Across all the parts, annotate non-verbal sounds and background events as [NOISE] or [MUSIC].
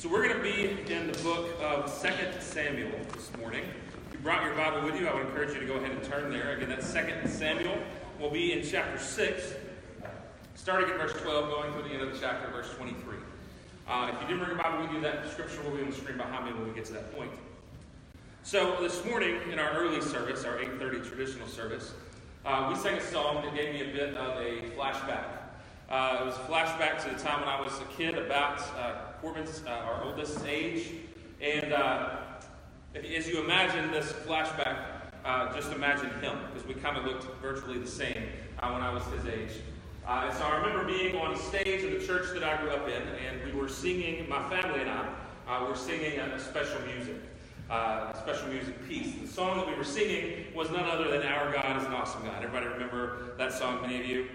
So we're going to be in the book of 2 Samuel this morning. If you brought your Bible with you, I would encourage you to go ahead and turn there. Again, that's 2 Samuel. We'll be in chapter 6, starting at verse 12, going through the end of the chapter, verse 23. Uh, if you didn't bring your Bible with you, that scripture will be on the screen behind me when we get to that point. So this morning, in our early service, our 8.30 traditional service, uh, we sang a song that gave me a bit of a flashback. Uh, it was a flashback to the time when I was a kid, about uh, Corbin's, uh, our oldest age. And uh, as you imagine this flashback, uh, just imagine him, because we kind of looked virtually the same uh, when I was his age. and so I remember being on stage in the church that I grew up in, and we were singing, my family and I were singing a, a special music. Uh, special music piece. The song that we were singing was none other than Our God is an Awesome God. Everybody remember that song, many of you?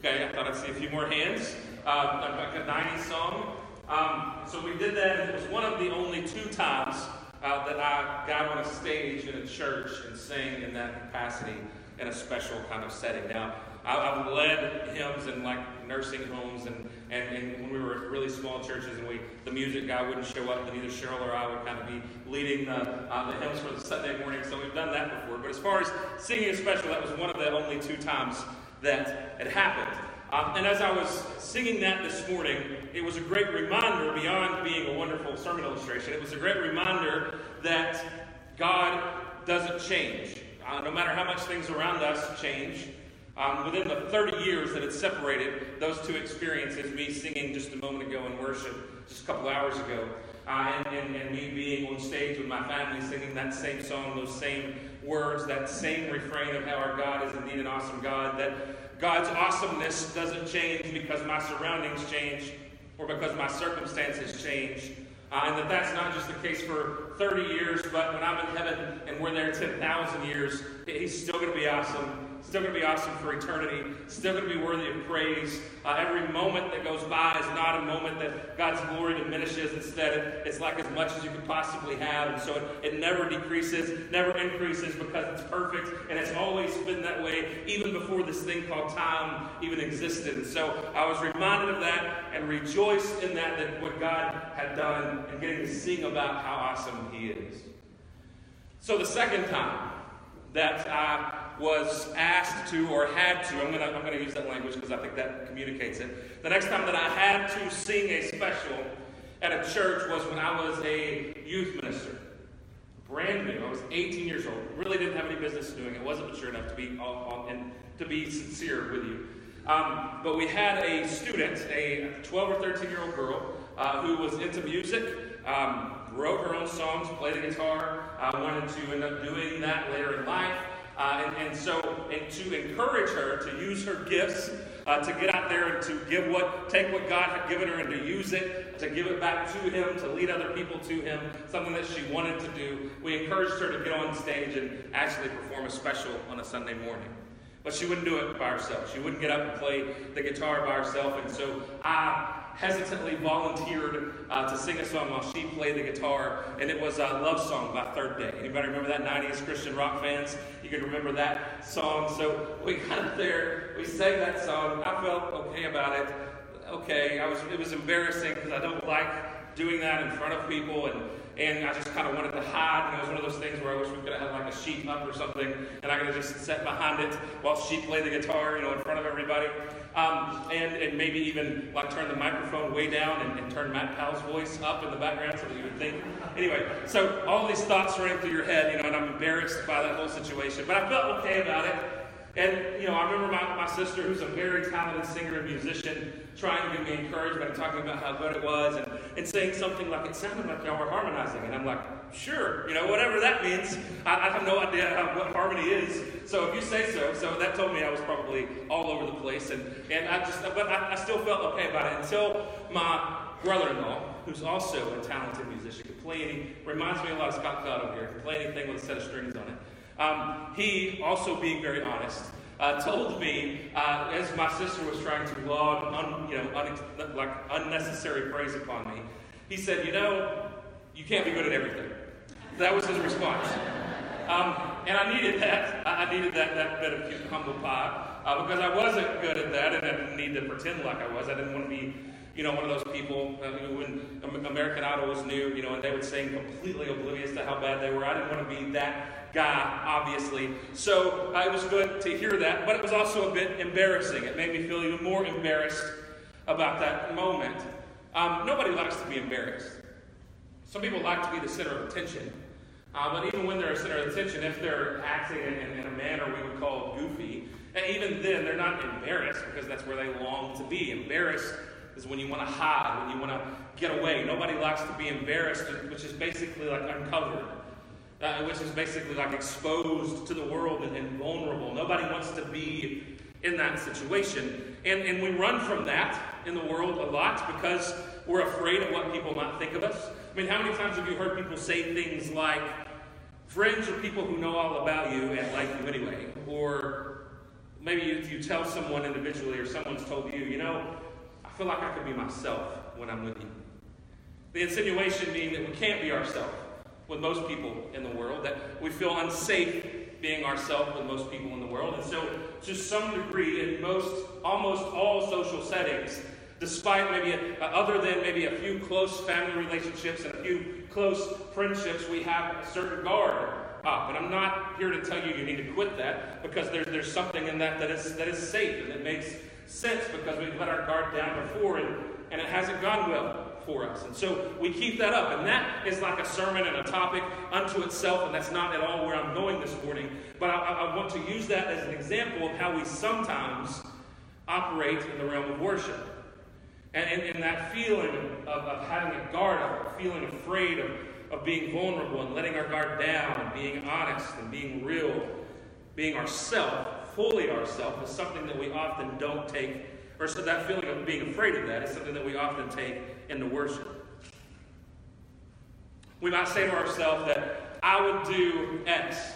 Okay, I thought I'd see a few more hands. Uh, like a 90s song. Um, so we did that, and it was one of the only two times uh, that I got on a stage in a church and sang in that capacity in a special kind of setting. Now, I, have led hymns in like nursing homes and, and, and when we were at really small churches and we the music guy wouldn't show up, then either Cheryl or I would kind of be leading the, uh, the hymns for the Sunday morning. So we've done that before. But as far as singing a special, that was one of the only two times that it happened. Um, and as I was singing that this morning, it was a great reminder, beyond being a wonderful sermon illustration, it was a great reminder that God doesn't change. Uh, no matter how much things around us change, um, within the 30 years that it separated those two experiences, me singing just a moment ago in worship, just a couple hours ago, uh, and, and, and, me being on stage with my family singing that same song, those same words, that same refrain of how our God is indeed an awesome God, that God's awesomeness doesn't change because my surroundings change or because my circumstances change. Uh, and that that's not just the case for 30 years, but when I'm in heaven and we're there 10,000 years, He's still going to be awesome still going to be awesome for eternity, still going to be worthy of praise. Uh, every moment that goes by is not a moment that God's glory diminishes. Instead, it's like as much as you could possibly have. And so it, it never decreases, never increases because it's perfect. And it's always been that way, even before this thing called time even existed. And so I was reminded of that and rejoiced in that, that what God had done and getting to sing about how awesome He is. So the second time that I was asked to or had to, I'm going to I'm gonna use that language because I think that communicates it. The next time that I had to sing a special at a church was when I was a youth minister. Brand new. I was 18 years old. Really didn't have any business doing it. Wasn't mature enough to be all, all, and to be sincere with you. Um, but we had a student, a 12 or 13 year old girl, uh, who was into music, um, wrote her own songs, played the guitar, wanted to end up doing that later in life. Uh, and, and, so, and to encourage her to use her gifts, uh, to get out there and to give what, take what God had given her and to use it, to give it back to Him, to lead other people to Him, something that she wanted to do. We encouraged her to get on stage and actually perform a special on a Sunday morning. But she wouldn't do it by herself. She wouldn't get up and play the guitar by herself. And so I hesitantly volunteered uh, to sing a song while she played the guitar, and it was a love song by Third Day. Anybody remember that? 90s Christian rock fans, you can remember that song. So we got [LAUGHS] there, we sang that song. I felt okay about it. Okay, I was. It was embarrassing because I don't like doing that in front of people, and and I just kind of wanted to hide. And it was one of those things where I wish we could have had like a sheet up or something, and I could have just sat behind it while she played the guitar, you know, in front of everybody. Um, and, and maybe even like turn the microphone way down and, and turn Mac Powell's voice up in the background so that you would think. Anyway, so all these thoughts ran through your head, you know, and I'm embarrassed by that whole situation. But I felt okay about it. And, you know, I remember my, my sister, who's a very talented singer and musician, trying to give me encouragement and talking about how good it was and, and saying something like, it sounded like y'all were harmonizing. And I'm like, sure, you know, whatever that means. I, I have no idea how, what harmony is. So if you say so, so that told me I was probably all over the place. And, and I just, but I, I still felt okay about it until my brother-in-law, who's also a talented musician, could play any, reminds me a lot of Scott over here, could play anything with a set of strings on it. Um, he, also being very honest, uh, told me uh, as my sister was trying to laud un, you know, un, like unnecessary praise upon me, he said, "You know, you can't be good at everything." That was his response. Um, and I needed that. I needed that, that bit of humble pie uh, because I wasn't good at that, and I didn't need to pretend like I was. I didn't want to be you know, one of those people uh, when American Idol was new, you know, and they would sing completely oblivious to how bad they were. I didn't want to be that guy, obviously. So uh, it was good to hear that, but it was also a bit embarrassing. It made me feel even more embarrassed about that moment. Um, nobody likes to be embarrassed. Some people like to be the center of attention. Uh, but even when they're a center of attention, if they're acting in, in, in a manner we would call goofy, and even then they're not embarrassed because that's where they long to be. Embarrassed is when you want to hide, when you want to get away. Nobody likes to be embarrassed, which is basically like uncovered, uh, which is basically like exposed to the world and, and vulnerable. Nobody wants to be in that situation. And, and we run from that in the world a lot because we're afraid of what people might think of us. I mean, how many times have you heard people say things like, friends are people who know all about you and like you anyway? Or maybe you, you tell someone individually or someone's told you, you know, feel like I could be myself when I'm with you. The insinuation being that we can't be ourselves with most people in the world, that we feel unsafe being ourselves with most people in the world. And so, to some degree, in most, almost all social settings, despite maybe, a, other than maybe a few close family relationships and a few close friendships, we have a certain guard up. And I'm not here to tell you you need to quit that because there's, there's something in that that is, that is safe and that makes sense because we've let our guard down before and, and it hasn't gone well for us. And so we keep that up. And that is like a sermon and a topic unto itself, and that's not at all where I'm going this morning. But I, I want to use that as an example of how we sometimes operate in the realm of worship. And, and, and that feeling of, of having a guard up, feeling afraid of, of being vulnerable and letting our guard down and being honest and being real, being ourself, fully ourselves is something that we often don't take or so that feeling of being afraid of that is something that we often take into worship. We might say to ourselves that I would do X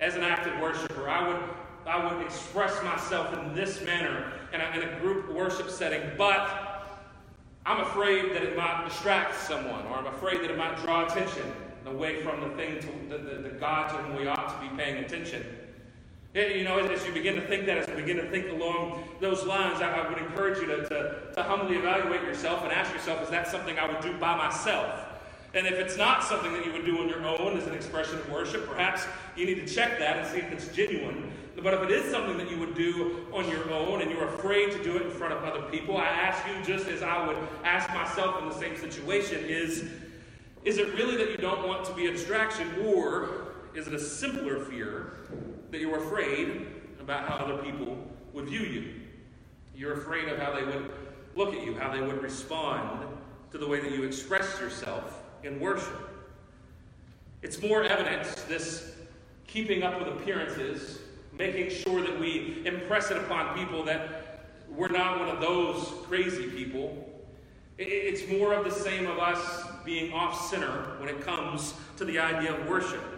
as an active worshiper. I would, I would express myself in this manner in a, in a group worship setting, but I'm afraid that it might distract someone, or I'm afraid that it might draw attention away from the thing, to, the, the, the God to whom we ought to be paying attention. You know, as you begin to think that, as you begin to think along those lines, I, I would encourage you to, to, to humbly evaluate yourself and ask yourself, is that something I would do by myself? And if it's not something that you would do on your own as an expression of worship, perhaps you need to check that and see if it's genuine. But if it is something that you would do on your own and you're afraid to do it in front of other people, I ask you, just as I would ask myself in the same situation, is, is it really that you don't want to be a distraction, or is it a simpler fear that you're afraid about how other people would view you. You're afraid of how they would look at you, how they would respond to the way that you express yourself in worship. It's more evidence, this keeping up with appearances, making sure that we impress it upon people that we're not one of those crazy people. It's more of the same of us being off center when it comes to the idea of worship.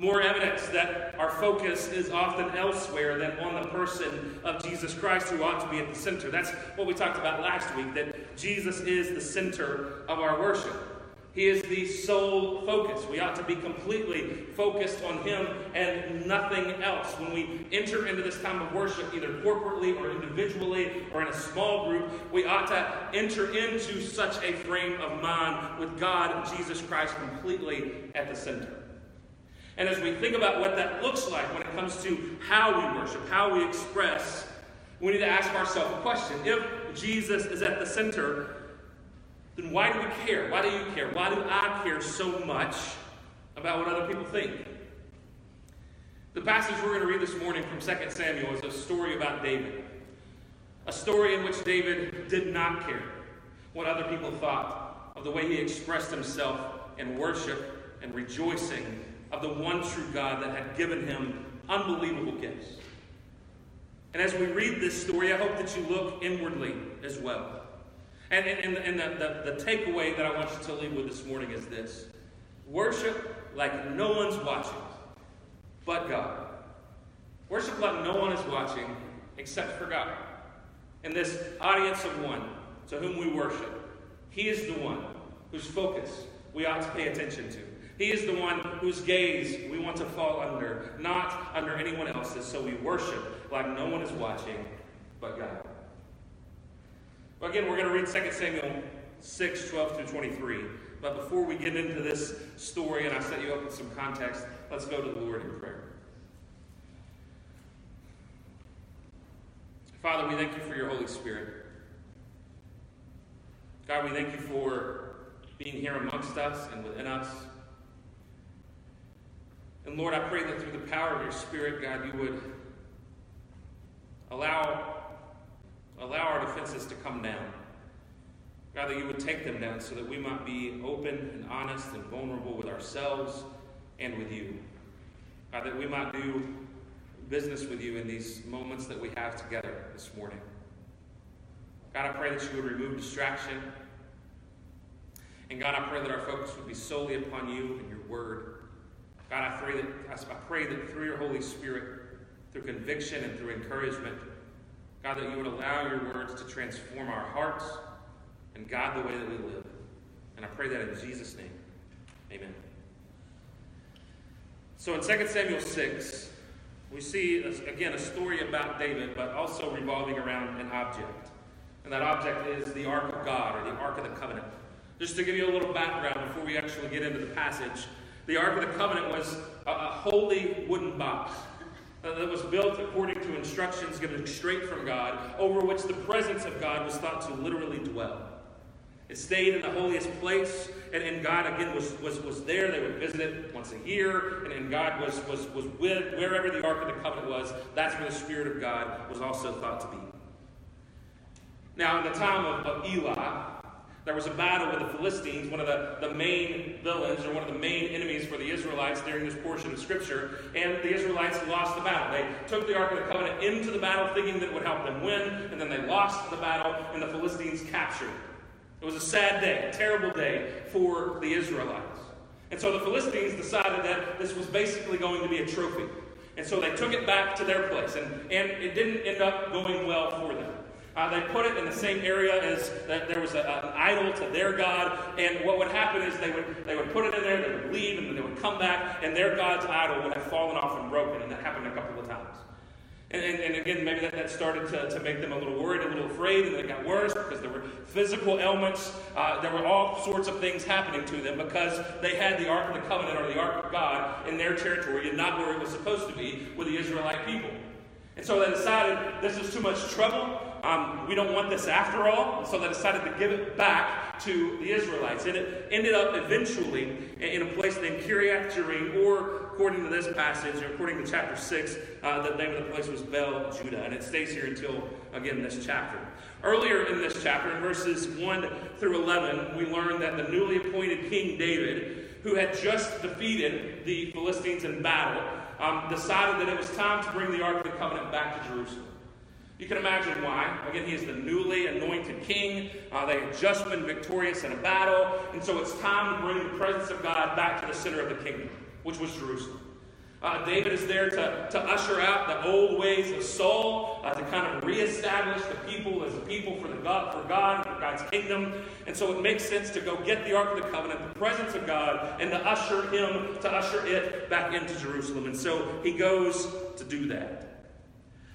More evidence that our focus is often elsewhere than on the person of Jesus Christ, who ought to be at the center. That's what we talked about last week, that Jesus is the center of our worship. He is the sole focus. We ought to be completely focused on Him and nothing else. When we enter into this time of worship, either corporately or individually or in a small group, we ought to enter into such a frame of mind with God, Jesus Christ, completely at the center. And as we think about what that looks like when it comes to how we worship, how we express, we need to ask ourselves a question. If Jesus is at the center, then why do we care? Why do you care? Why do I care so much about what other people think? The passage we're going to read this morning from 2 Samuel is a story about David. A story in which David did not care what other people thought of the way he expressed himself in worship and rejoicing of the one true God that had given him unbelievable gifts. And as we read this story, I hope that you look inwardly as well. And, and, and the, the, the takeaway that I want you to leave with this morning is this worship like no one's watching but God. Worship like no one is watching except for God. And this audience of one to whom we worship, He is the one whose focus we ought to pay attention to. He is the one whose gaze we want to fall under, not under anyone else's. So we worship like no one is watching but God. Well, again, we're going to read 2 Samuel 6, 12 through 23. But before we get into this story and I set you up with some context, let's go to the Lord in prayer. Father, we thank you for your Holy Spirit. God, we thank you for being here amongst us and within us. And Lord, I pray that through the power of your Spirit, God, you would allow, allow our defenses to come down. God, that you would take them down so that we might be open and honest and vulnerable with ourselves and with you. God, that we might do business with you in these moments that we have together this morning. God, I pray that you would remove distraction. And God, I pray that our focus would be solely upon you and your word. God, I pray that I pray that through your Holy Spirit, through conviction and through encouragement, God, that you would allow your words to transform our hearts and guide the way that we live. And I pray that in Jesus' name. Amen. So in 2 Samuel 6, we see, again, a story about David, but also revolving around an object. And that object is the Ark of God, or the Ark of the Covenant. Just to give you a little background before we actually get into the passage, the Ark of the Covenant was a, a holy wooden box uh, that was built according to instructions given straight from God, over which the presence of God was thought to literally dwell. It stayed in the holiest place, and, and God again was, was, was there. They would visit it once a year, and, and God was, was, was with wherever the Ark of the Covenant was, that's where the Spirit of God was also thought to be. Now, in the time of, of Eli, there was a battle with the Philistines, one of the, the main villains or one of the main enemies for the Israelites during this portion of Scripture, and the Israelites lost the battle. They took the Ark of the Covenant into the battle thinking that it would help them win, and then they lost the battle, and the Philistines captured it. It was a sad day, a terrible day for the Israelites. And so the Philistines decided that this was basically going to be a trophy. And so they took it back to their place, and, and it didn't end up going well for them. Uh, they put it in the same area as that there was a, an idol to their god, and what would happen is they would they would put it in there, they would leave, and then they would come back, and their god's idol would have fallen off and broken, and that happened a couple of times. And, and, and, again, maybe that, that started to, to make them a little worried, a little afraid, and then it got worse because there were physical ailments. Uh, there were all sorts of things happening to them because they had the Ark of the Covenant or the Ark of God in their territory and not where it was supposed to be with the Israelite people. And so they decided this is too much trouble. Um, we don't want this after all. So they decided to give it back to the Israelites. And it ended up eventually in a place named Kiriath Jearim, or according to this passage, or according to chapter 6, uh, the name of the place was Bel Judah. And it stays here until, again, this chapter. Earlier in this chapter, in verses 1 through 11, we learn that the newly appointed King David, who had just defeated the Philistines in battle, um, decided that it was time to bring the Ark of the Covenant back to Jerusalem. You can imagine why. Again, he is the newly anointed king. Uh, they had just been victorious in a battle, and so it's time to bring the presence of God back to the center of the kingdom, which was Jerusalem. Uh, David is there to, to usher out the old ways of Saul, uh, to kind of reestablish the people as a people for, the God, for God, for God's kingdom. And so it makes sense to go get the Ark of the Covenant, the presence of God, and to usher him, to usher it back into Jerusalem. And so he goes to do that.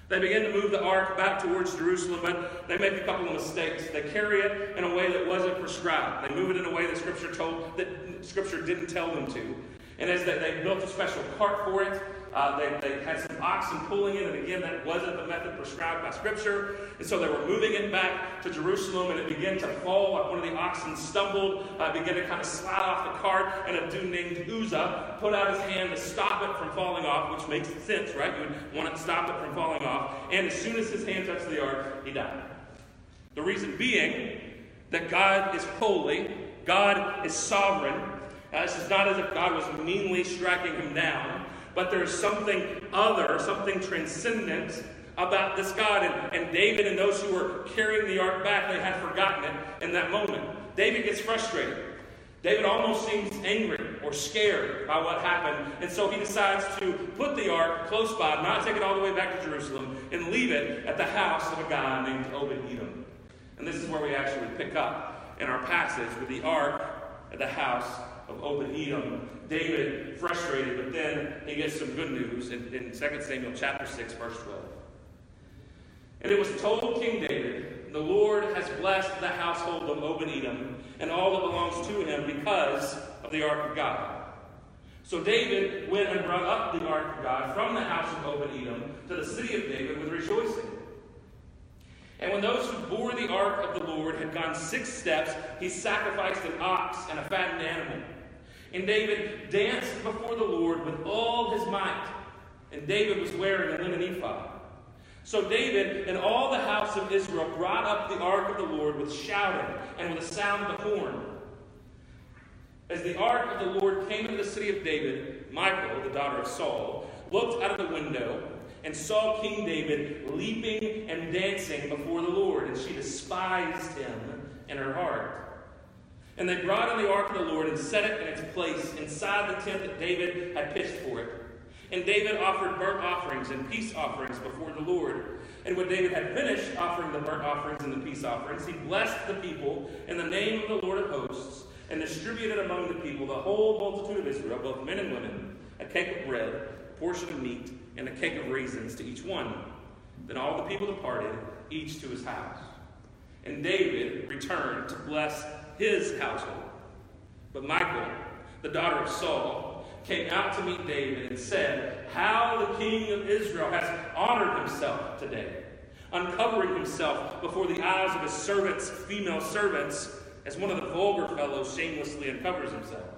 They begin to move the ark back towards Jerusalem, but they make a couple of mistakes. They carry it in a way that wasn't prescribed. They move it in a way that Scripture told that Scripture didn't tell them to. And as they, they built a special cart for it, uh, they, they had some oxen pulling it, and again, that wasn't the method prescribed by Scripture. And so they were moving it back to Jerusalem, and it began to fall. Like one of the oxen stumbled, uh, began to kind of slide off the cart, and a dude named Uzzah put out his hand to stop it from falling off, which makes sense, right? You would want to stop it from falling off. And as soon as his hand touched the ark, he died. The reason being that God is holy, God is sovereign, uh, this is not as if God was meanly striking him down, but there's something other, something transcendent about this God. And, and David and those who were carrying the ark back, they had forgotten it in that moment. David gets frustrated. David almost seems angry or scared by what happened, and so he decides to put the ark close by, not take it all the way back to Jerusalem, and leave it at the house of a guy named Obed Edom. And this is where we actually pick up in our passage with the ark at the house of Obed Edom. David frustrated, but then he gets some good news in, in 2 Samuel chapter 6, verse 12. And it was told King David, the Lord has blessed the household of Obed Edom and all that belongs to him because of the ark of God. So David went and brought up the ark of God from the house of Obed Edom to the city of David with rejoicing. And when those who bore the ark of the Lord had gone six steps, he sacrificed an ox and a fattened animal. And David danced before the Lord with all his might. And David was wearing a linen ephod. So David and all the house of Israel brought up the ark of the Lord with shouting and with the sound of the horn. As the ark of the Lord came into the city of David, Michal, the daughter of Saul, looked out of the window and saw King David leaping and dancing before the Lord, and she despised him in her heart. And they brought in the ark of the Lord and set it in its place inside the tent that David had pitched for it. And David offered burnt offerings and peace offerings before the Lord. And when David had finished offering the burnt offerings and the peace offerings, he blessed the people in the name of the Lord of hosts and distributed among the people the whole multitude of Israel, both men and women, a cake of bread, a portion of meat, and a cake of raisins to each one. Then all the people departed, each to his house. And David returned to bless his household. But Michael, the daughter of Saul, came out to meet David and said, How the king of Israel has honored himself today, uncovering himself before the eyes of his servants, female servants, as one of the vulgar fellows shamelessly uncovers himself.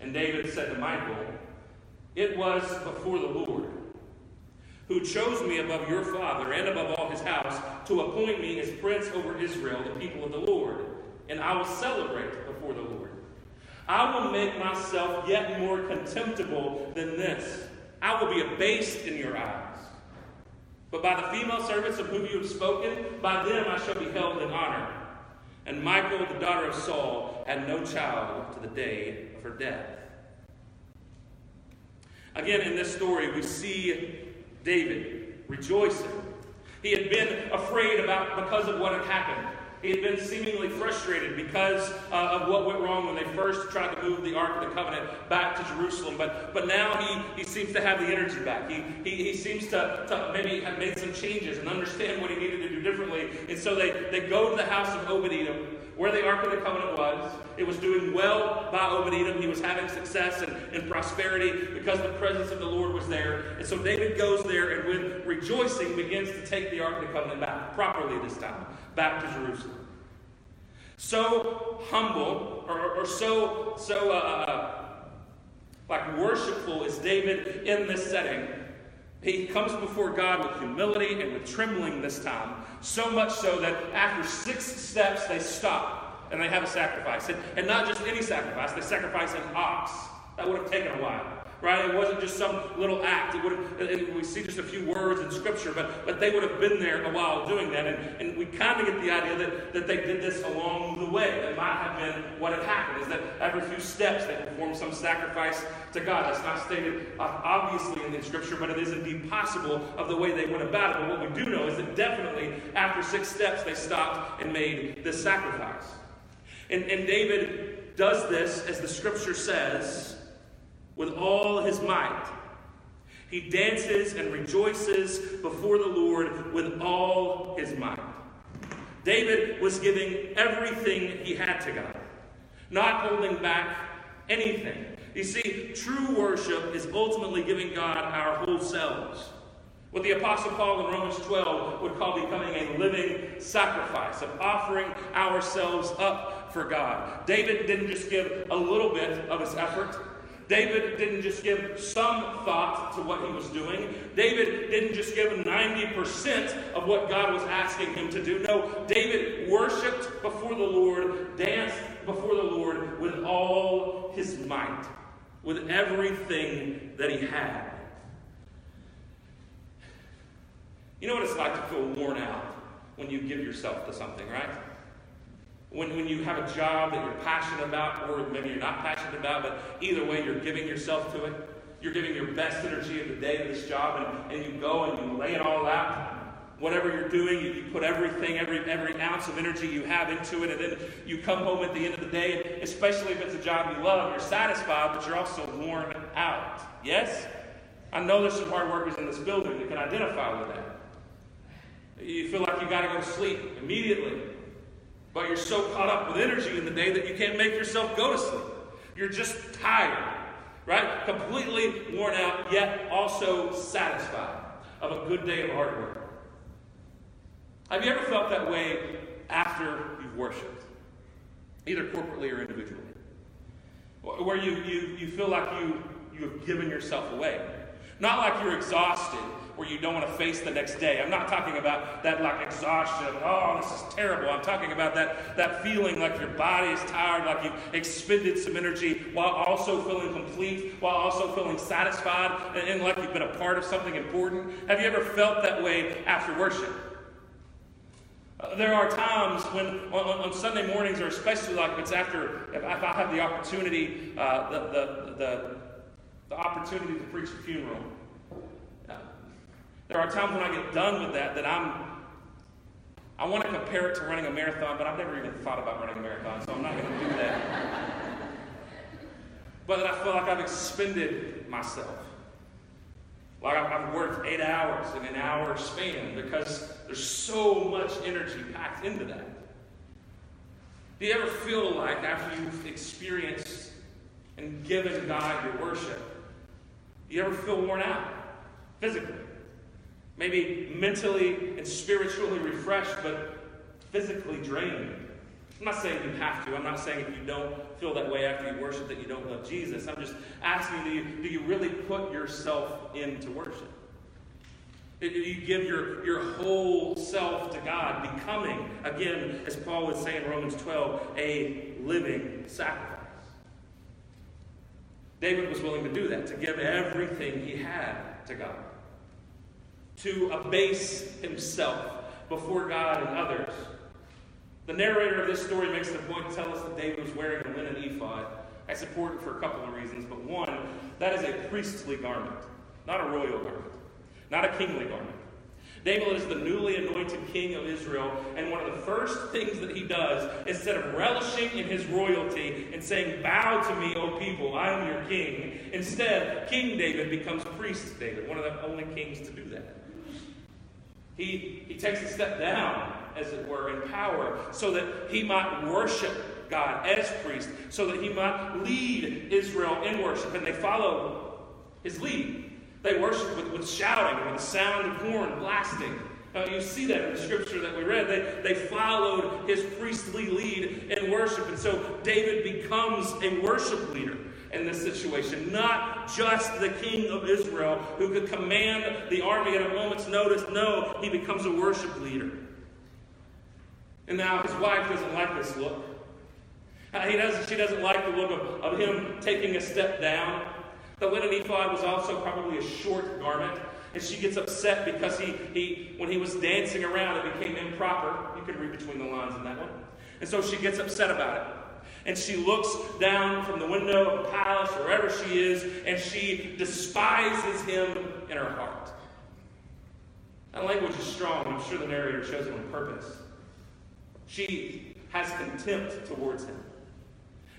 And David said to Michael, It was before the Lord who chose me above your father and above all his house to appoint me as prince over Israel, the people of the Lord, and I will celebrate before the Lord. I will make myself yet more contemptible than this. I will be abased in your eyes. But by the female servants of whom you have spoken, by them I shall be held in honor. And Michal, the daughter of Saul, had no child to the day of her death. Again, in this story, we see David rejoicing. He had been afraid about because of what had happened. He had been seemingly frustrated because uh, of what went wrong when they first tried to move the Ark of the Covenant back to Jerusalem. But, but now he, he seems to have the energy back. He, he, he seems to, to maybe have made some changes and understand what he needed to do differently. And so they, they go to the house of Edom, where the Ark of the Covenant was. It was doing well by Obed Edom. He was having success and, and prosperity because the presence of the Lord was there. And so David goes there and with rejoicing begins to take the Ark of the Covenant back, properly this time, back to Jerusalem. So humble, or, or so, so uh, uh, like worshipful is David in this setting. He comes before God with humility and with trembling this time, so much so that after six steps they stop and they have a sacrifice. And, and not just any sacrifice, they sacrifice an ox. That would have taken a while right? It wasn't just some little act. It would have, we see just a few words in Scripture, but, but they would have been there a while doing that. And, and we kind of get the idea that, that they did this along the way. That might have been what had happened, is that every few steps they performed some sacrifice to God. That's not stated uh, obviously in the Scripture, but it is indeed possible of the way they went about it. But what we do know is that definitely after six steps they stopped and made this sacrifice. And, and David does this, as the Scripture says, with all his might. He dances and rejoices before the Lord with all his might. David was giving everything he had to God, not holding back anything. You see, true worship is ultimately giving God our whole selves. What the Apostle Paul in Romans 12 would call becoming a living sacrifice, of offering ourselves up for God. David didn't just give a little bit of his effort, David didn't just give some thought to what he was doing. David didn't just give 90% of what God was asking him to do. No, David worshiped before the Lord, danced before the Lord with all his might, with everything that he had. You know what it's like to feel worn out when you give yourself to something, right? When, when you have a job that you're passionate about, or maybe you're not passionate about, but either way, you're giving yourself to it. You're giving your best energy of the day to this job, and, and you go and you lay it all out. Whatever you're doing, you, you put everything, every, every ounce of energy you have into it, and then you come home at the end of the day, and especially if it's a job you love, you're satisfied, but you're also worn out. Yes? I know there's some hard workers in this building that can identify with that. You feel like you got to go to sleep immediately. But you're so caught up with energy in the day that you can't make yourself go to sleep. You're just tired, right? Completely worn out, yet also satisfied of a good day of hard work. Have you ever felt that way after you've worshiped, either corporately or individually? Where you, you, you feel like you, you have given yourself away. Not like you're exhausted, where you don't want to face the next day. I'm not talking about that like exhaustion, oh, this is terrible. I'm talking about that, that feeling like your body is tired, like you've expended some energy while also feeling complete, while also feeling satisfied, and, and like you've been a part of something important. Have you ever felt that way after worship? Uh, there are times when, on, on, Sunday mornings, or especially like if it's after, if I, if I have the opportunity, uh, the, the, the, the opportunity to preach a funeral, there are times when I get done with that that I'm I want to compare it to running a marathon, but I've never even thought about running a marathon, so I'm not going to do that. but that I feel like I've expended myself. Like I've worked eight hours in an hour span because there's so much energy packed into that. Do you ever feel like after you've experienced and given God your worship, you ever feel worn out physically? Maybe mentally and spiritually refreshed, but physically drained. I'm not saying you have to. I'm not saying if you don't feel that way after you worship that you don't love Jesus. I'm just asking do you, do you really put yourself into worship? Do you give your, your whole self to God, becoming, again, as Paul would say in Romans 12, a living sacrifice? David was willing to do that, to give everything he had to God to abase himself before God and others. The narrator of this story makes the point to tell us that David was wearing a linen ephod. That's important for a couple of reasons, but one, that is a priestly garment, not a royal garment, not a kingly garment. David is the newly anointed king of Israel, and one of the first things that he does, instead of relishing in his royalty and saying, Bow to me, O people, I am your king, instead, King David becomes priest David, one of the only kings to do that. He, he takes a step down, as it were, in power so that he might worship God as priest, so that he might lead Israel in worship. And they follow his lead. They worship with, with shouting, with the sound of horn blasting. Uh, you see that in the scripture that we read. They, they followed his priestly lead in worship. And so David becomes a worship leader in this situation. Not just the king of Israel who could command the army at a moment's notice. No, he becomes a worship leader. And now his wife doesn't like this look. Uh, he doesn't, she doesn't like the look of, of him taking a step down. The linen ephod was also probably a short garment. And she gets upset because he, he, when he was dancing around, it became improper. You can read between the lines in that one. And so she gets upset about it. And she looks down from the window of the palace, wherever she is, and she despises him in her heart. That language is strong. I'm sure the narrator chose it on purpose. She has contempt towards him.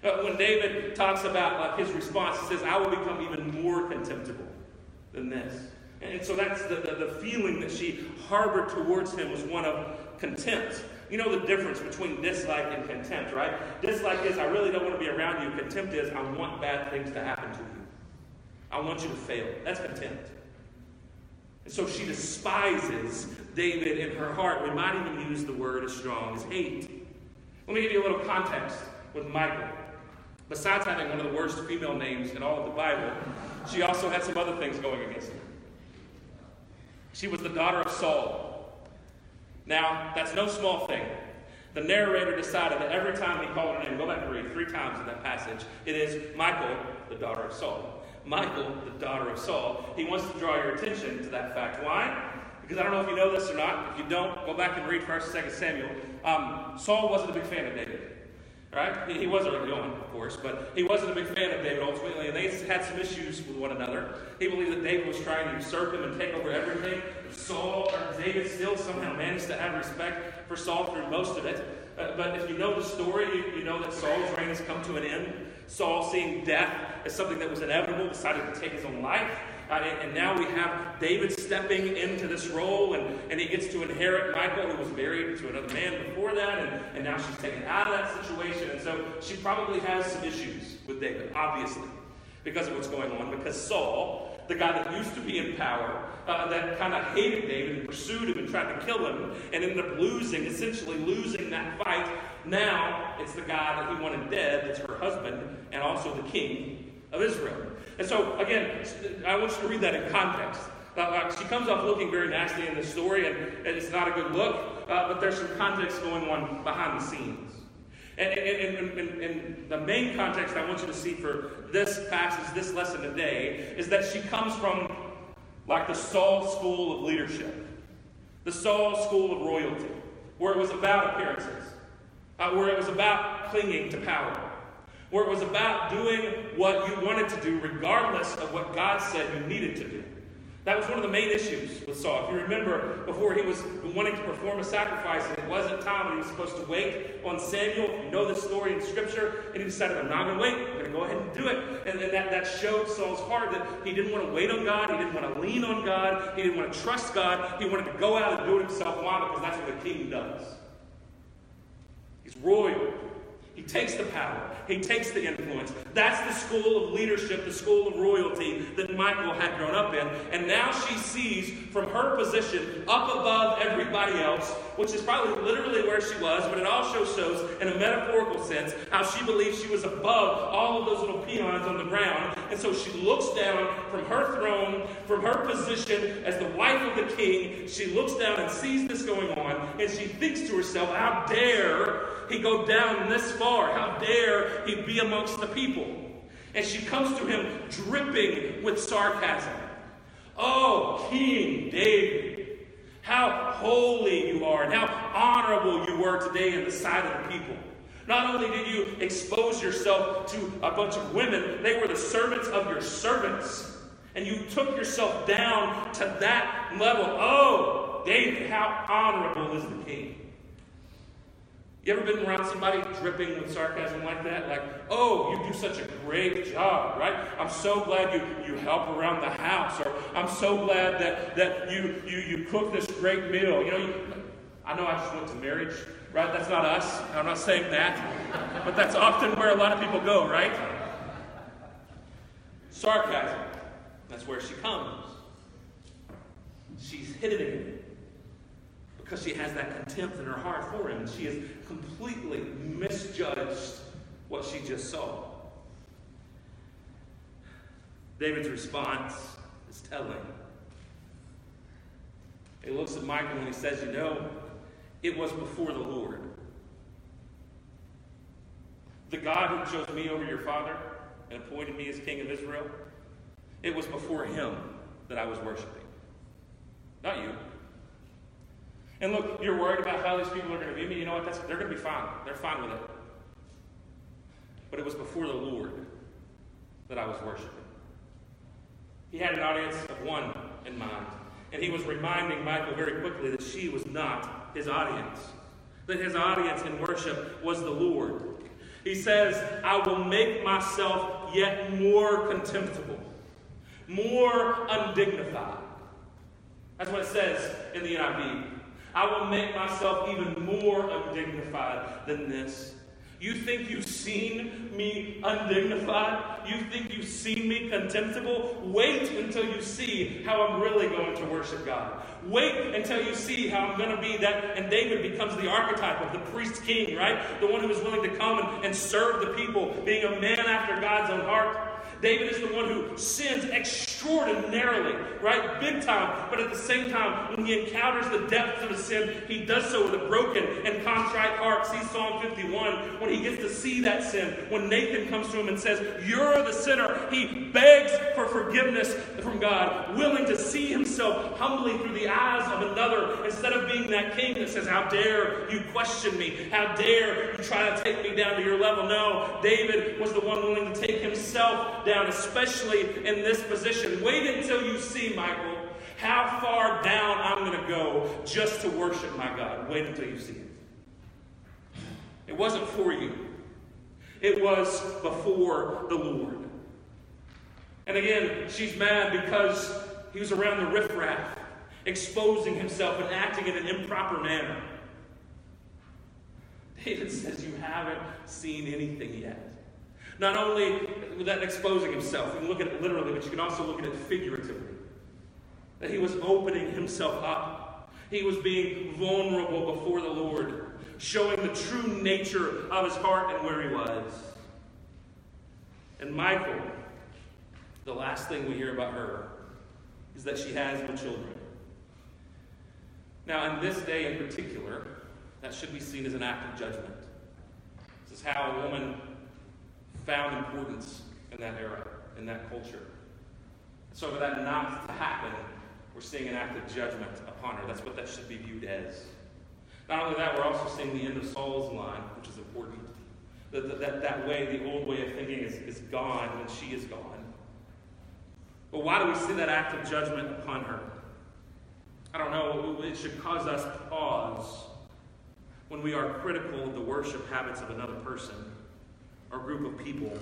Uh, when David talks about like, his response, he says, I will become even more contemptible than this. And so that's the, the, the feeling that she harbored towards him was one of contempt. You know the difference between dislike and contempt, right? Dislike is I really don't want to be around you. Contempt is I want bad things to happen to you. I want you to fail. That's contempt. And so she despises David in her heart. We might even use the word as strong as hate. Let me give you a little context with Michal. Besides having one of the worst female names in all of the Bible, she also had some other things going against her. She was the daughter of Saul, now, that's no small thing. The narrator decided that every time he called her name, go back and read three times in that passage, it is Michael, the daughter of Saul. Michael, the daughter of Saul. He wants to draw your attention to that fact. Why? Because I don't know if you know this or not. If you don't, go back and read 1st and 2nd Samuel. Um, Saul wasn't a big fan of David. Right? He, he was early on, of course, but he wasn't a big fan of David ultimately, and they had some issues with one another. He believed that David was trying to usurp him and take over everything. Saul, or David still somehow managed to have respect for Saul through most of it. Uh, but if you know the story, you, you know that Saul's reign has come to an end. Saul, seeing death as something that was inevitable, decided to take his own life. And, now we have David stepping into this role, and, and he gets to inherit Michal, who was married to another man before that, and, and now she's taken out of that situation. And so she probably has some issues with David, obviously, because of what's going on. Because Saul, the guy that used to be in power, uh, that kind of hated David and pursued him and tried to kill him, and ended up losing, essentially losing that fight. Now it's the guy that he wanted dead, that's her husband, and also the king of Israel. And so, again, I want you to read that in context. Uh, uh, she comes off looking very nasty in this story, and, and it's not a good look, uh, but there's some context going on behind the scenes. And, and, and, and, the main context I want you to see for this passage, this lesson today, is that she comes from like the Saul school of leadership, the Saul school of royalty, where it was about appearances, uh, where it was about clinging to power where it was about doing what you wanted to do, regardless of what God said you needed to do. That was one of the main issues with Saul. If you remember, before he was wanting to perform a sacrifice, and it wasn't time, and he was supposed to wait on Samuel. You know this story in Scripture, and he decided, I'm not going to wait. I'm going to go ahead and do it. And, and that, that showed Saul's heart that he didn't want to wait on God. He didn't want to lean on God. He didn't want to trust God. He wanted to go out and do it himself. Why? Because that's what a king does. He's royal. He takes the power. He takes the influence. That's the school of leadership, the school of royalty that Michael had grown up in. And now she sees from her position up above everybody else, which is probably literally where she was, but it also shows in a metaphorical sense how she believes she was above all of those little peons on the ground. And so she looks down from her throne, from her position as the wife of the king. She looks down and sees this going on, and she thinks to herself, How dare he go down this far? How dare he be amongst the people? And she comes to him dripping with sarcasm. Oh, King David, how holy you are, and how honorable you were today in the sight of the people. Not only did you expose yourself to a bunch of women, they were the servants of your servants. And you took yourself down to that level. Oh, David, how honorable is the king. You ever been around somebody dripping with sarcasm like that? Like, oh, you do such a great job, right? I'm so glad you, you help around the house, or I'm so glad that, that you, you, you cook this great meal. You know, you, I know I just went to marriage, right? That's not us. I'm not saying that. But that's often where a lot of people go, right? Sarcasm. That's where she comes. She's hidden it because she has that contempt in her heart for him, she has completely misjudged what she just saw. David's response is telling. He looks at Michael and he says, You know, it was before the Lord. The God who chose me over your father and appointed me as king of Israel, it was before him that I was worshiping. Not you. And look, you're worried about how these people are going to view me. You know what? That's, they're going to be fine. They're fine with it. But it was before the Lord that I was worshiping. He had an audience of one in mind. And he was reminding Michael very quickly that she was not his audience, that his audience in worship was the Lord. He says, I will make myself yet more contemptible, more undignified. That's what it says in the NIV. I will make myself even more undignified than this. You think you've seen me undignified? You think you've seen me contemptible? Wait until you see how I'm really going to worship God. Wait until you see how I'm going to be that. And David becomes the archetype of the priest king, right? The one who is willing to come and, and serve the people, being a man after God's own heart. David is the one who sins extraordinarily, right? Big time. But at the same time, when he encounters the depths of his sin, he does so with a broken and contrite heart. See Psalm 51 when he gets to see that sin. When Nathan comes to him and says, You're the sinner, he begs for forgiveness from God, willing to see himself humbly through the eyes of another instead of being that king that says, How dare you question me? How dare you try to take me down to your level? No, David was the one willing to take himself down down, especially in this position. Wait until you see, Michael, how far down I'm going to go just to worship my God. Wait until you see it. It wasn't for you, it was before the Lord. And again, she's mad because he was around the riffraff, exposing himself and acting in an improper manner. David says, You haven't seen anything yet. Not only that exposing himself, you can look at it literally, but you can also look at it figuratively. That he was opening himself up. He was being vulnerable before the Lord, showing the true nature of his heart and where he was. And Michal, the last thing we hear about her is that she has no children. Now, in this day in particular, that should be seen as an act of judgment. This is how a woman found importance in that era, in that culture. So, for that not to happen, we're seeing an act of judgment upon her. That's what that should be viewed as. Not only that, we're also seeing the end of Saul's line, which is important. That, that, that way, the old way of thinking is, is gone when she is gone. But why do we see that act of judgment upon her? I don't know. It should cause us pause when we are critical of the worship habits of another person or group of people.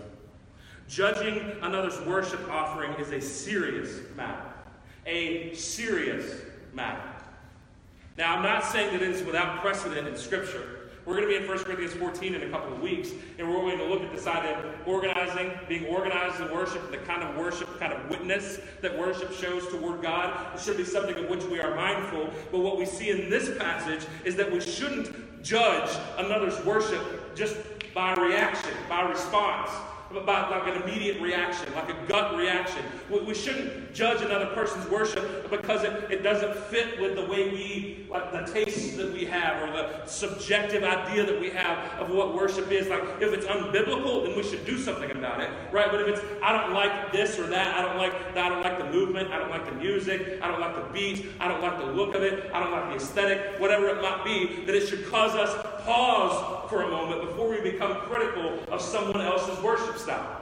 Judging another's worship offering is a serious matter. A serious matter. Now, I'm not saying that it is without precedent in Scripture. We're going to be in 1 Corinthians 14 in a couple of weeks, and we're going to look at the side of organizing, being organized in worship, and the kind of worship, kind of witness that worship shows toward God. It should be something of which we are mindful. But what we see in this passage is that we shouldn't judge another's worship just by reaction, by response about like an immediate reaction, like a gut reaction. We, we shouldn't judge another person's worship because it, it doesn't fit with the way we, like the tastes that we have or the subjective idea that we have of what worship is. Like if it's unbiblical, then we should do something about it, right? But if it's I don't like this or that, I don't like that, I don't like the movement, I don't like the music, I don't like the beat, I don't like the look of it, I don't like the aesthetic, whatever it might be, that it should cause us pause for a moment before we become critical of someone else's worship style,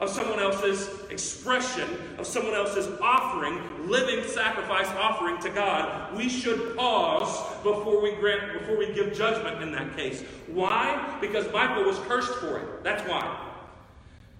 of someone else's expression, of someone else's offering, living sacrifice offering to God. We should pause before we grant, before we give judgment in that case. Why? Because Michal was cursed for it. That's why.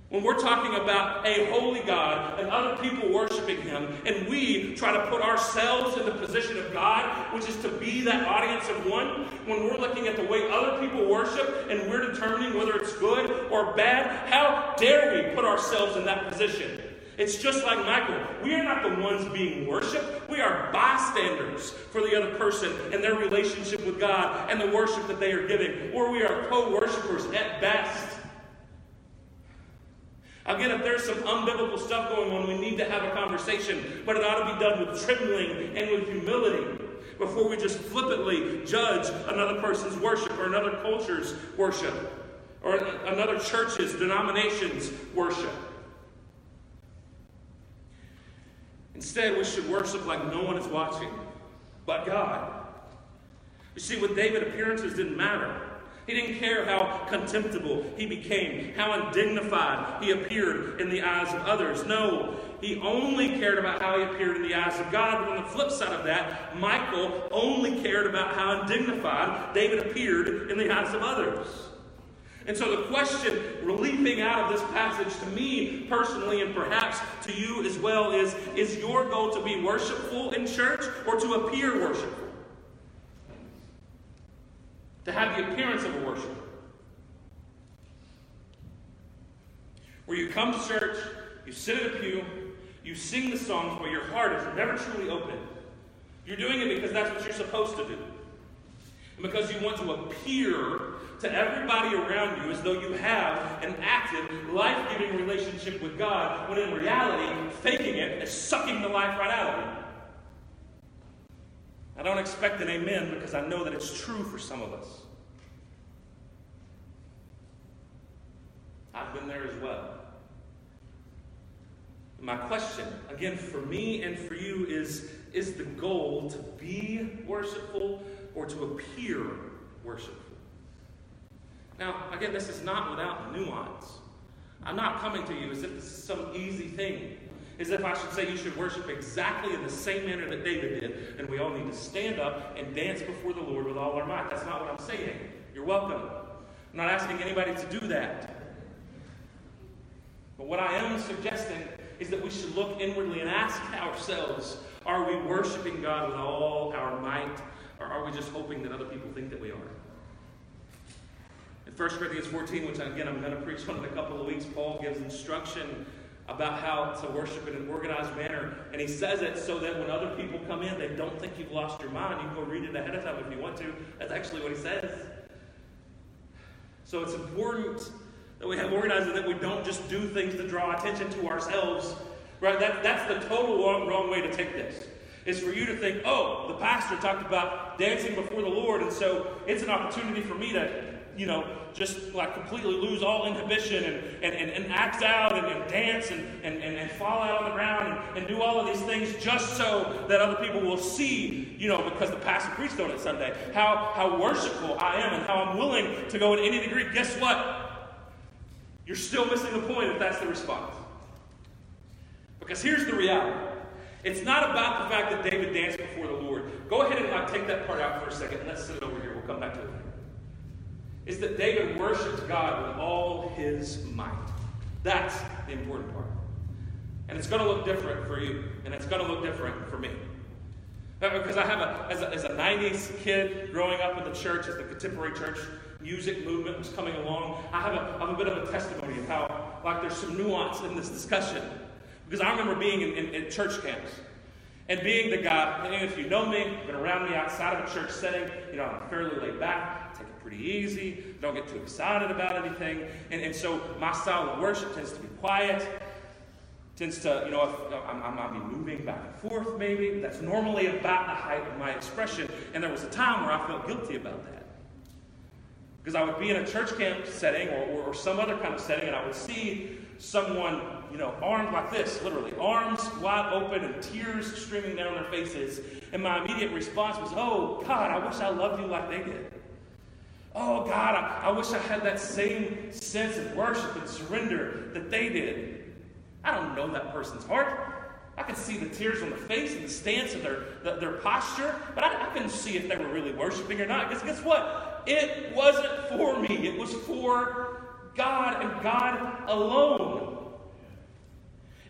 When we're talking about a holy God and other people worshiping Him, and we try to put ourselves in the position of God, which is to be that audience of one, when we're looking at the way other people worship and we're determining whether it's good or bad, how dare we put ourselves in that position? It's just like Michal. We are not the ones being worshiped. We are bystanders for the other person and their relationship with God and the worship that they are giving. Or we are co worshipers at best. Again, if there's some unbiblical stuff going on, we need to have a conversation, but it ought to be done with trembling and with humility before we just flippantly judge another person's worship or another culture's worship or another church's, denomination's worship. Instead, we should worship like no one is watching but God. You see, with David, appearances didn't matter. He didn't care how contemptible he became, how undignified he appeared in the eyes of others. No, he only cared about how he appeared in the eyes of God. But on the flip side of that, Michal only cared about how undignified David appeared in the eyes of others. And so the question leaping out of this passage to me personally and perhaps to you as well is is your goal to be worshipful in church or to appear worshipful? To have the appearance of a worshiper. Where you come to church, you sit at a pew, you sing the songs, but your heart is never truly open. You're doing it because that's what you're supposed to do. And because you want to appear to everybody around you as though you have an active, life giving relationship with God, when in reality, faking it is sucking the life right out of you. I don't expect an amen because I know that it's true for some of us. I've been there as well. My question, again, for me and for you, is is the goal to be worshipful or to appear worshipful? Now, again, this is not without nuance. I'm not coming to you as if this is some easy thing as if I should say you should worship exactly in the same manner that David did, and we all need to stand up and dance before the Lord with all our might. That's not what I'm saying. You're welcome. I'm not asking anybody to do that. But what I am suggesting is that we should look inwardly and ask ourselves are we worshiping God with all our might, or are we just hoping that other people think that we are? In 1 Corinthians 14, which again I'm going to preach on in a couple of weeks, Paul gives instruction about how to worship in an organized manner. And he says it so that when other people come in, they don't think you've lost your mind. You can go read it ahead of time if you want to. That's actually what he says. So it's important that we have organized and that we don't just do things to draw attention to ourselves. Right? That, that's the total wrong, wrong way to take this. Is for you to think, oh, the pastor talked about dancing before the Lord, and so it's an opportunity for me to, you know, just like completely lose all inhibition and, and, and, and act out and, and dance and, and, and, fall out on the ground and, and do all of these things just so that other people will see, you know, because the pastor preached on it Sunday, how, how worshipful I am and how I'm willing to go in any degree. Guess what? You're still missing the point if that's the response. Because here's the reality. It's not about the fact that David danced before the Lord. Go ahead and like, take that part out for a second and let's sit it over here. We'll come back to it is that David worshiped God with all his might. That's the important part. And it's going to look different for you, and it's going to look different for me. Uh, because I have a as, a, as a 90s kid growing up in the church, as the contemporary church music movement was coming along, I have a, I have a bit of a testimony of how, like, there's some nuance in this discussion. Because I remember being in, in, in church camps and being the guy, and if you know me, been around me outside of a church setting, you know, I'm fairly laid back pretty easy, don't get too excited about anything. And, and so my style of worship tends to be quiet, tends to, you know, if I'm, I might be moving back and forth maybe. That's normally about the height of my expression. And there was a time where I felt guilty about that. Because I would be in a church camp setting or, or, or some other kind of setting, and I would see someone, you know, armed like this, literally, arms wide open and tears streaming down their faces. And my immediate response was, Oh, God, I wish I loved you like they did. Oh God, I, I wish I had that same sense of worship and surrender that they did. I don't know that person's heart. I can see the tears on the face and the stance of their, the, their posture, but I, I couldn't see if they were really worshiping or not. Because guess what? It wasn't for me, it was for God and God alone.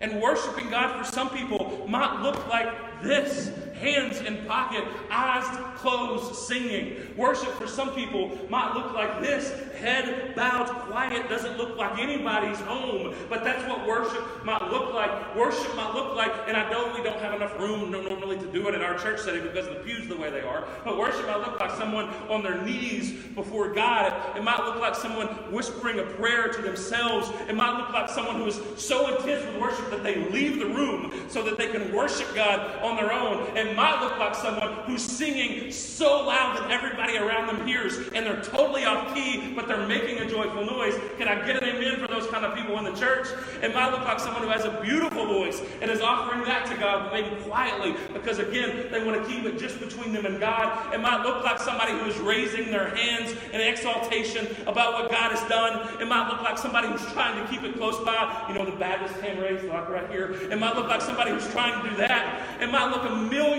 And worshiping God for some people might look like this hands in pocket, eyes closed, singing. Worship for some people might look like this head bowed, quiet, doesn't look like anybody's home, but that's what worship might look like. Worship might look like, and I know we don't have enough room normally to do it in our church setting because of the pews the way they are, but worship might look like someone on their knees before God. It might look like someone whispering a prayer to themselves. It might look like someone who is so intense with worship that they leave the room so that they can worship God on their own. It might look like someone who's singing so loud that everybody around them hears and they're totally off key, but they're making a joyful noise. Can I get an amen for those kind of people in the church? It might look like someone who has a beautiful voice and is offering that to God, but maybe quietly, because again, they want to keep it just between them and God. It might look like somebody who is raising their hands in exaltation about what God has done. It might look like somebody who's trying to keep it close by. You know, the Baptist hand raised, like right here. It might look like somebody who's trying to do that. It might look a million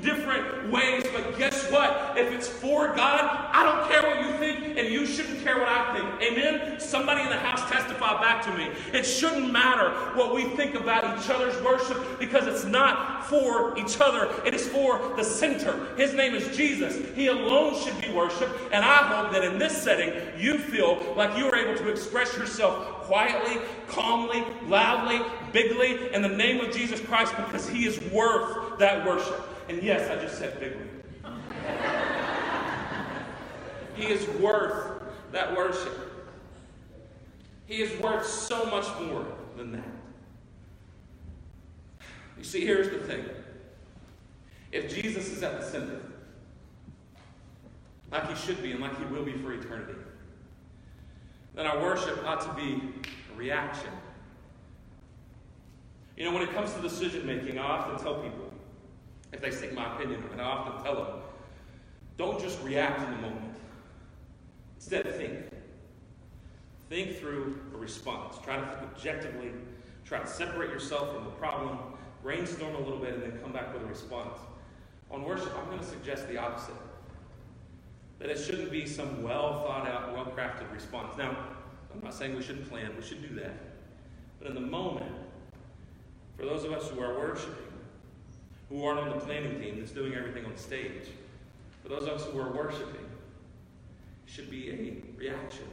different ways, but guess what? If it's for God, I don't care what you think, and you shouldn't care what I think. Amen? Somebody in the house testify back to me. It shouldn't matter what we think about each other's worship because it's not for each other, it is for the center. His name is Jesus. He alone should be worshiped, and I hope that in this setting you feel like you are able to express yourself quietly, calmly, loudly, bigly in the name of Jesus Christ because He is worth that worship. And yes, I just said bigly. he is worth that worship. He is worth so much more than that. You see, here's the thing. If Jesus is at the center, like he should be and like he will be for eternity, then our worship ought to be a reaction. You know, when it comes to decision making, I often tell people, if they seek my opinion, and I often tell them, don't just react in the moment. Instead, think. Think through a response. Try to think objectively. Try to separate yourself from the problem. Brainstorm a little bit and then come back with a response. On worship, I'm going to suggest the opposite. That it shouldn't be some well thought out, well crafted response. Now, I'm not saying we shouldn't plan, we should do that. But in the moment, for those of us who are worshiping, who aren't on the planning team that's doing everything on stage, for those of us who are worshiping, should be a reaction.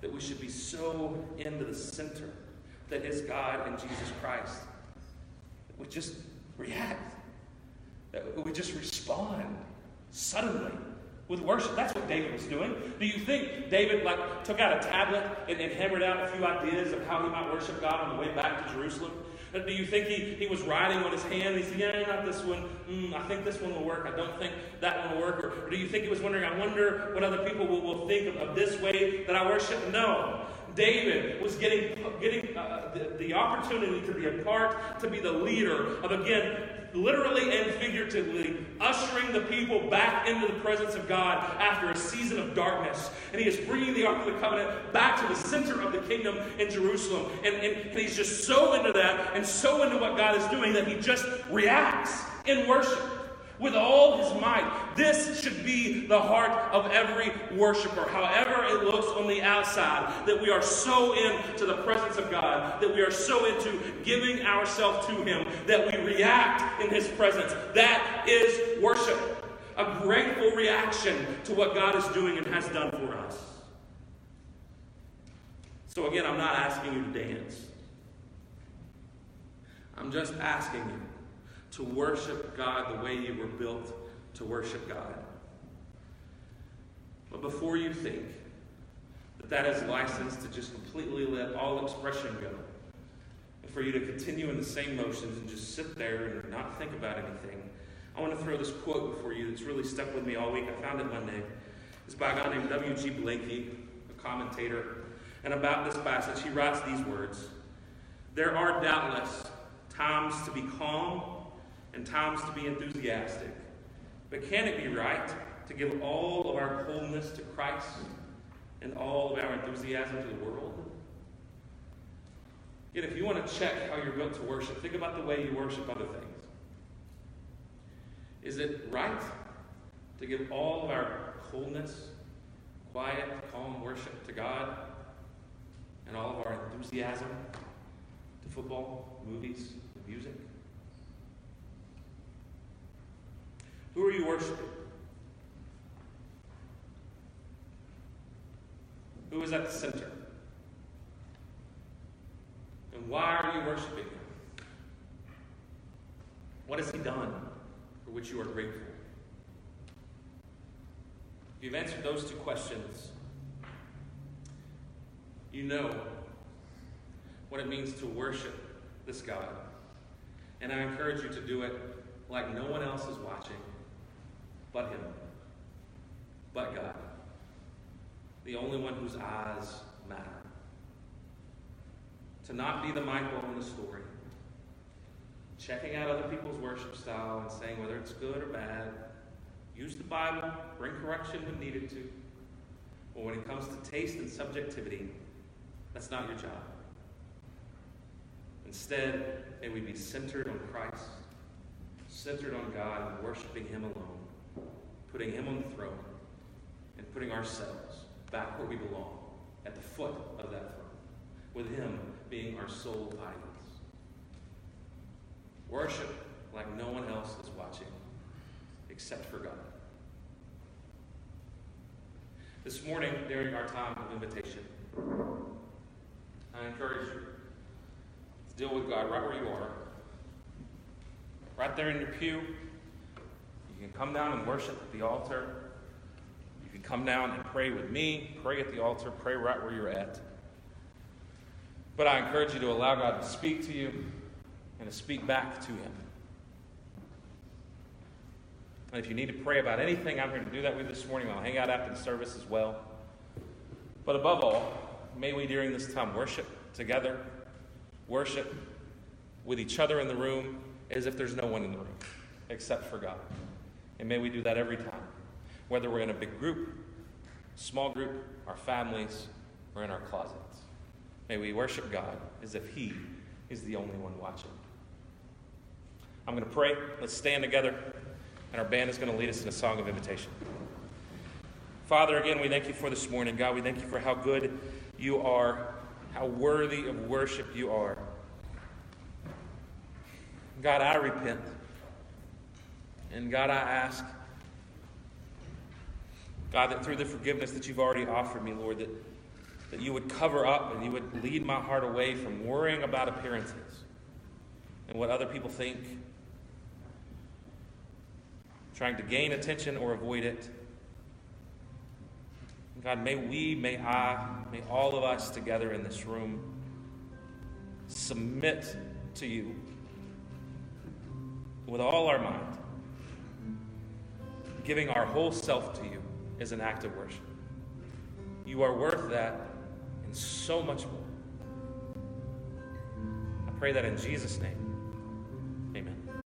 That we should be so into the center that is God and Jesus Christ. That we just react. That we just respond suddenly with worship. That's what David was doing. Do you think David like took out a tablet and, and hammered out a few ideas of how he might worship God on the way back to Jerusalem? Do you think he, he was writing on his hand? He said, Yeah, not this one. Mm, I think this one will work. I don't think that one will work. Or, or do you think he was wondering, I wonder what other people will, will think of, of this way that I worship? No. David was getting, getting uh, the, the opportunity to be a part, to be the leader of, again, literally and figuratively, ushering the people back into the presence of God after a season of darkness. And he is bringing the Ark of the Covenant back to the center of the kingdom in Jerusalem. And, and he's just so into that and so into what God is doing that he just reacts in worship with all his might. This should be the heart of every worshiper, however it looks on the outside, that we are so into the presence of God, that we are so into giving ourselves to him, that we react in his presence. That is worship. A grateful reaction to what God is doing and has done for us. So, again, I'm not asking you to dance. I'm just asking you to worship God the way you were built to worship God. But before you think that that is license to just completely let all expression go, and for you to continue in the same motions and just sit there and not think about anything, I want to throw this quote before you that's really stuck with me all week. I found it Monday. It's by a guy named W.G. Blaikie, a commentator. And about this passage, he writes these words There are doubtless times to be calm and times to be enthusiastic. But can it be right to give all of our coldness to Christ and all of our enthusiasm to the world? Yet, if you want to check how you're built to worship, think about the way you worship other things. Is it right to give all of our coldness, quiet, calm worship to God and all of our enthusiasm to football, movies, music? Who are you worshiping? Who is at the center? And why are you worshiping him? What has he done for which you are grateful? If you've answered those two questions, you know what it means to worship this God. And I encourage you to do it like no one else is watching but Him, but God, the only one whose eyes matter. To not be the Michal in the story, checking out other people's worship style and saying whether it's good or bad, use the Bible, bring correction when needed to. But when it comes to taste and subjectivity, that's not your job. Instead, may we be centered on Christ, centered on God, and worshiping Him alone putting Him on the throne, and putting ourselves back where we belong, at the foot of that throne, with Him being our sole audience. Worship like no one else is watching, except for God. This morning, during our time of invitation, I encourage you to deal with God right where you are, right there in your pew. You can come down and worship at the altar. You can come down and pray with me, pray at the altar, pray right where you're at. But I encourage you to allow God to speak to you and to speak back to Him. And if you need to pray about anything, I'm here to do that with you this morning. I'll hang out after the service as well. But above all, may we during this time worship together, worship with each other in the room as if there's no one in the room except for God. And may we do that every time, whether we're in a big group, small group, our families, or in our closets. May we worship God as if He is the only one watching. I'm going to pray. Let's stand together, and our band is going to lead us in a song of invitation. Father, again, we thank you for this morning. God, we thank you for how good you are how worthy of worship you are. God, I repent. And God, I ask, God, that through the forgiveness that you've already offered me, Lord, that, that you would cover up and you would lead my heart away from worrying about appearances and what other people think, trying to gain attention or avoid it. God, may we, may I, may all of us together in this room submit to you with all our mind, giving our whole self to you is an act of worship. You are worth that and so much more. I pray that in Jesus' name.